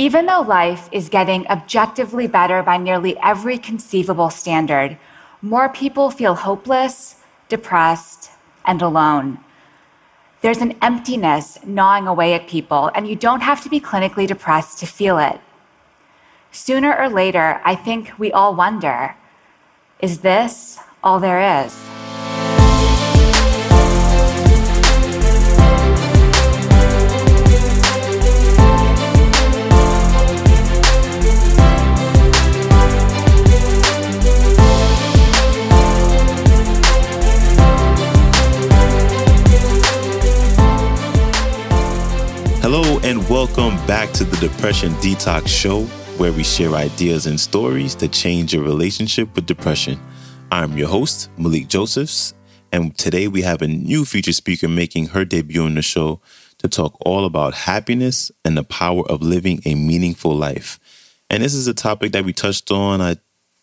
Even though life is getting objectively better by nearly every conceivable standard, more people feel hopeless, depressed, and alone. There's an emptiness gnawing away at people, and you don't have to be clinically depressed to feel it. Sooner or later, I think we all wonder is this all there is? Welcome back to the Depression Detox Show, where we share ideas and stories that change your relationship with depression. I'm your host, Malikee Josephs, and today we have a new featured speaker making her debut on the show to talk all about happiness and the power of living a meaningful life. And this is a topic that we touched on, I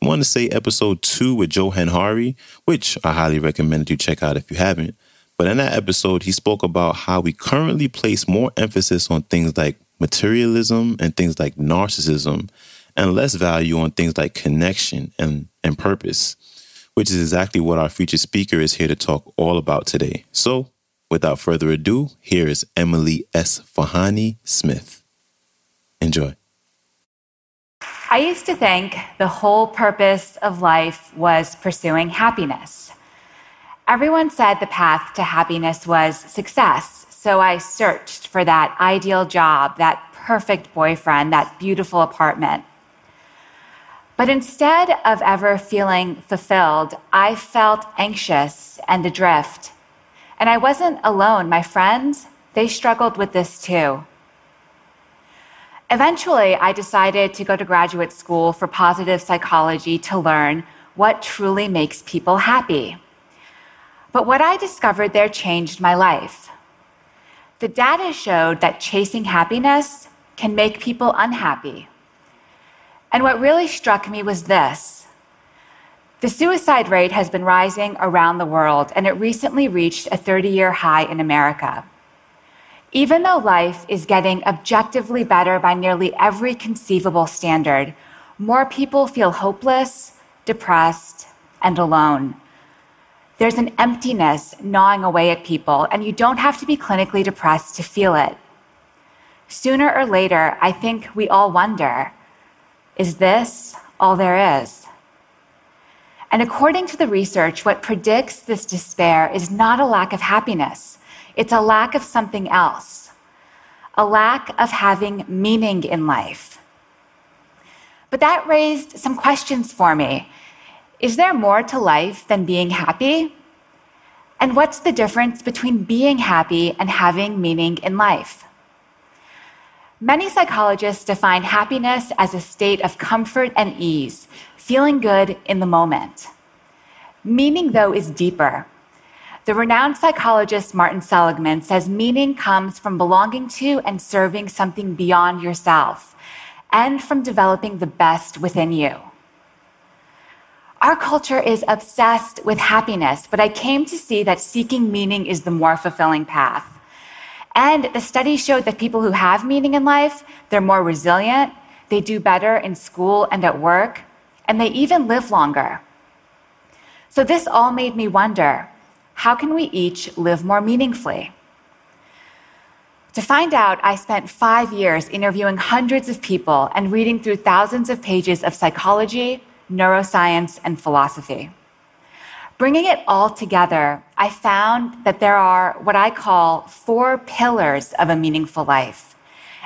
want to say episode two with Johann Hari, which I highly recommend you check out if you haven't. But in that episode, he spoke about how we currently place more emphasis on things like materialism and things like narcissism and less value on things like connection and, and purpose, which is exactly what our featured speaker is here to talk all about today. So, without further ado, here is Emily Esfahani Smith. Enjoy. I used to think the whole purpose of life was pursuing happiness. Everyone said the path to happiness was success. So I searched for that ideal job, that perfect boyfriend, that beautiful apartment. But instead of ever feeling fulfilled, I felt anxious and adrift. And I wasn't alone. My friends, they struggled with this too. Eventually, I decided to go to graduate school for positive psychology to learn what truly makes people happy. But what I discovered there changed my life. The data showed that chasing happiness can make people unhappy. And what really struck me was this the suicide rate has been rising around the world, and it recently reached a 30 year high in America. Even though life is getting objectively better by nearly every conceivable standard, more people feel hopeless, depressed, and alone there's an emptiness gnawing away at people, and you don't have to be clinically depressed to feel it. Sooner or later, I think we all wonder is this all there is? And according to the research, what predicts this despair is not a lack of happiness, it's a lack of something else, a lack of having meaning in life. But that raised some questions for me. Is there more to life than being happy? And what's the difference between being happy and having meaning in life? Many psychologists define happiness as a state of comfort and ease, feeling good in the moment. Meaning, though, is deeper. The renowned psychologist Martin Seligman says meaning comes from belonging to and serving something beyond yourself, and from developing the best within you. Our culture is obsessed with happiness, but I came to see that seeking meaning is the more fulfilling path. And the studies showed that people who have meaning in life, they're more resilient, they do better in school and at work, and they even live longer. So this all made me wonder, how can we each live more meaningfully? To find out, I spent five years interviewing hundreds of people and reading through thousands of pages of psychology, neuroscience, and philosophy. Bringing it all together, I found that there are what I call four pillars of a meaningful life.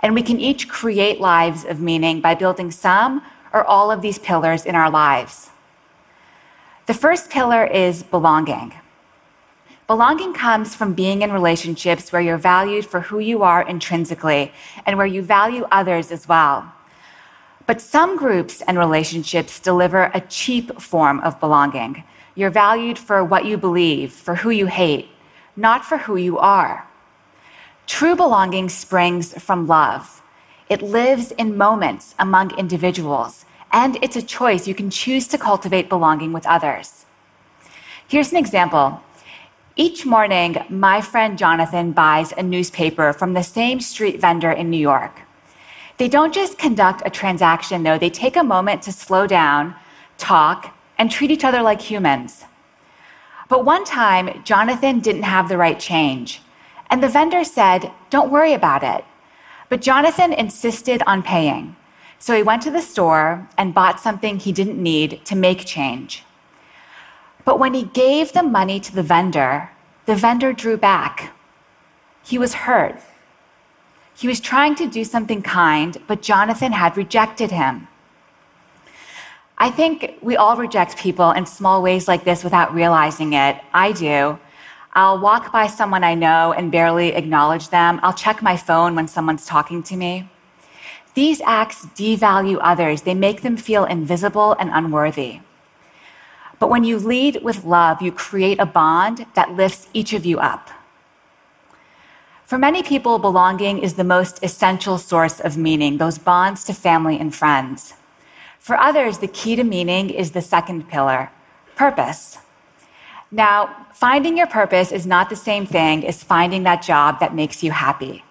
And we can each create lives of meaning by building some or all of these pillars in our lives. The first pillar is belonging. Belonging comes from being in relationships where you're valued for who you are intrinsically and where you value others as well. But some groups and relationships deliver a cheap form of belonging. You're valued for what you believe, for who you hate, not for who you are. True belonging springs from love. It lives in moments among individuals, and it's a choice. You can choose to cultivate belonging with others. Here's an example. Each morning, my friend Jonathan buys a newspaper from the same street vendor in New York. They don't just conduct a transaction, though, they take a moment to slow down, talk, and treat each other like humans. But one time, Jonathan didn't have the right change, and the vendor said, Don't worry about it. But Jonathan insisted on paying. So he went to the store and bought something he didn't need to make change. But when he gave the money to the vendor, the vendor drew back. He was hurt. He was trying to do something kind, but Jonathan had rejected him. I think we all reject people in small ways like this without realizing it. I do. I'll walk by someone I know and barely acknowledge them. I'll check my phone when someone's talking to me. These acts devalue others, they make them feel invisible and unworthy. But when you lead with love, you create a bond that lifts each of you up. For many people, belonging is the most essential source of meaning, those bonds to family and friends. For others, the key to meaning is the second pillar purpose. Now, finding your purpose is not the same thing as finding that job that makes you happy.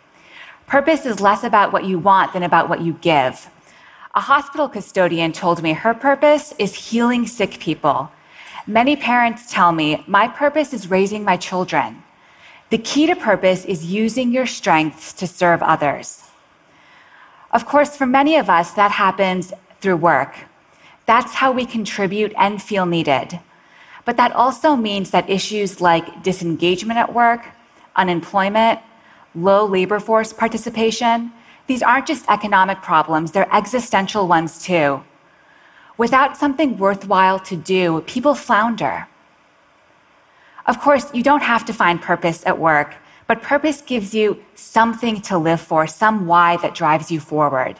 Purpose is less about what you want than about what you give. A hospital custodian told me her purpose is healing sick people. Many parents tell me, my purpose is raising my children. The key to purpose is using your strengths to serve others. Of course, for many of us, that happens through work. That's how we contribute and feel needed. But that also means that issues like disengagement at work, unemployment, low labor force participation, these aren't just economic problems, they're existential ones too. Without something worthwhile to do, people flounder. Of course, you don't have to find purpose at work, but purpose gives you something to live for, some why that drives you forward.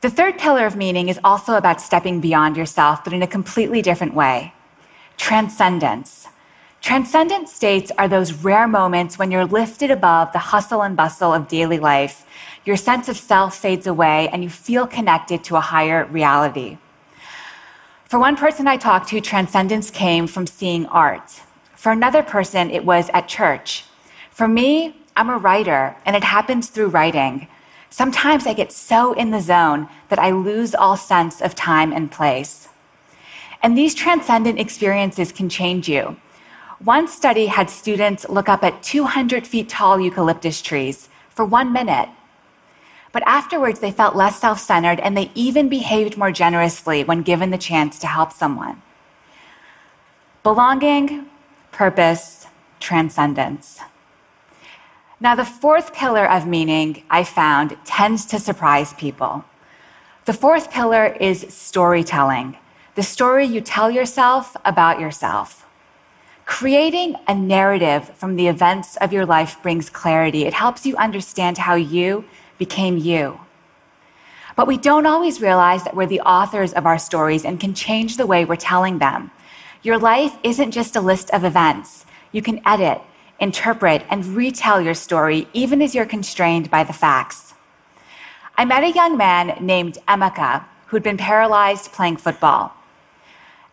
The third pillar of meaning is also about stepping beyond yourself, but in a completely different way transcendence. Transcendent states are those rare moments when you're lifted above the hustle and bustle of daily life. Your sense of self fades away and you feel connected to a higher reality. For one person I talked to, transcendence came from seeing art. For another person, it was at church. For me, I'm a writer, and it happens through writing. Sometimes I get so in the zone that I lose all sense of time and place. And these transcendent experiences can change you. One study had students look up at 200 feet tall eucalyptus trees for one minute. But afterwards, they felt less self centered and they even behaved more generously when given the chance to help someone. Belonging, purpose, transcendence. Now, the fourth pillar of meaning I found tends to surprise people. The fourth pillar is storytelling, the story you tell yourself about yourself. Creating a narrative from the events of your life brings clarity. It helps you understand how you became you. But we don't always realize that we're the authors of our stories and can change the way we're telling them. Your life isn't just a list of events. You can edit, interpret, and retell your story even as you're constrained by the facts. I met a young man named Emeka who'd been paralyzed playing football.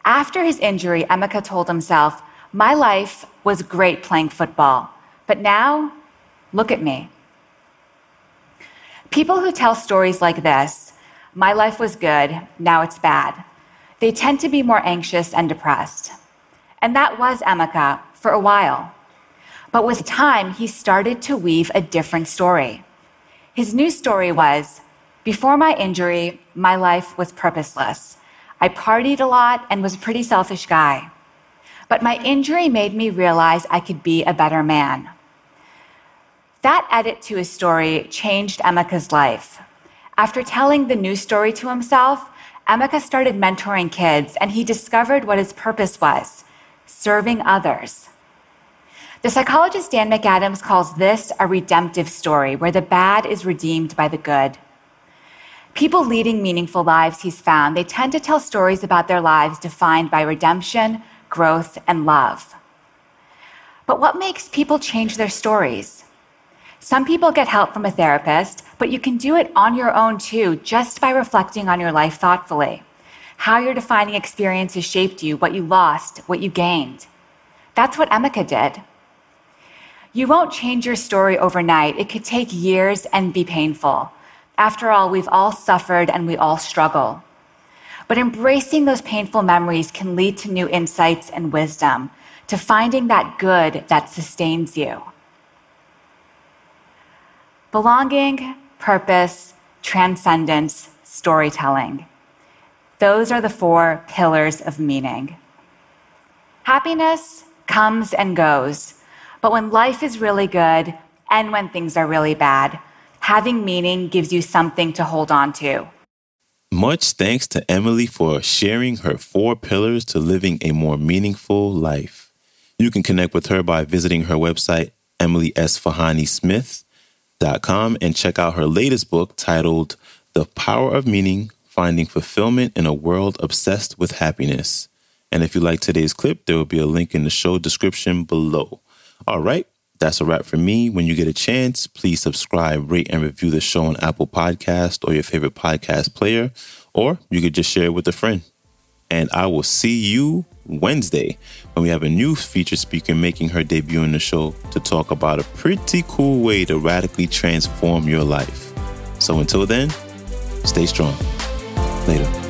After his injury, Emeka told himself, My life was great playing football, but now, look at me. People who tell stories like this, my life was good, now it's bad, they tend to be more anxious and depressed. And that was Emeka for a while. But with time, he started to weave a different story. His new story was Before my injury, my life was purposeless. I partied a lot and was a pretty selfish guy. But my injury made me realize I could be a better man. That edit to his story changed Emeka's life. After telling the new story to himself, Emeka started mentoring kids and he discovered what his purpose was serving others. The psychologist Dan McAdams calls this a redemptive story where the bad is redeemed by the good. People leading meaningful lives, he's found, they tend to tell stories about their lives defined by redemption, growth, and love. But what makes people change their stories? Some people get help from a therapist, but you can do it on your own too, just by reflecting on your life thoughtfully. How your defining experiences shaped you, what you lost, what you gained. That's what Emeka did. You won't change your story overnight. It could take years and be painful. After all, we've all suffered and we all struggle. But embracing those painful memories can lead to new insights and wisdom, to finding that good that sustains you. Belonging, purpose, transcendence, storytelling. Those are the four pillars of meaning. Happiness comes and goes, but when life is really good and when things are really bad, having meaning gives you something to hold on to. Much thanks to Emily for sharing her four pillars to living a more meaningful life. You can connect with her by visiting her website, emilyesfahanismith.com, and check out her latest book titled The Power of Meaning Finding Fulfillment in a World Obsessed with Happiness. And if you like today's clip, there will be a link in the show description below. All right, that's a wrap for me. When you get a chance, please subscribe, rate, and review the show on Apple Podcast or your favorite podcast player, or you could just share it with a friend. And I will see you Wednesday when we have a new feature speaker making her debut in the show to talk about a pretty cool way to radically transform your life. So until then, stay strong. Later.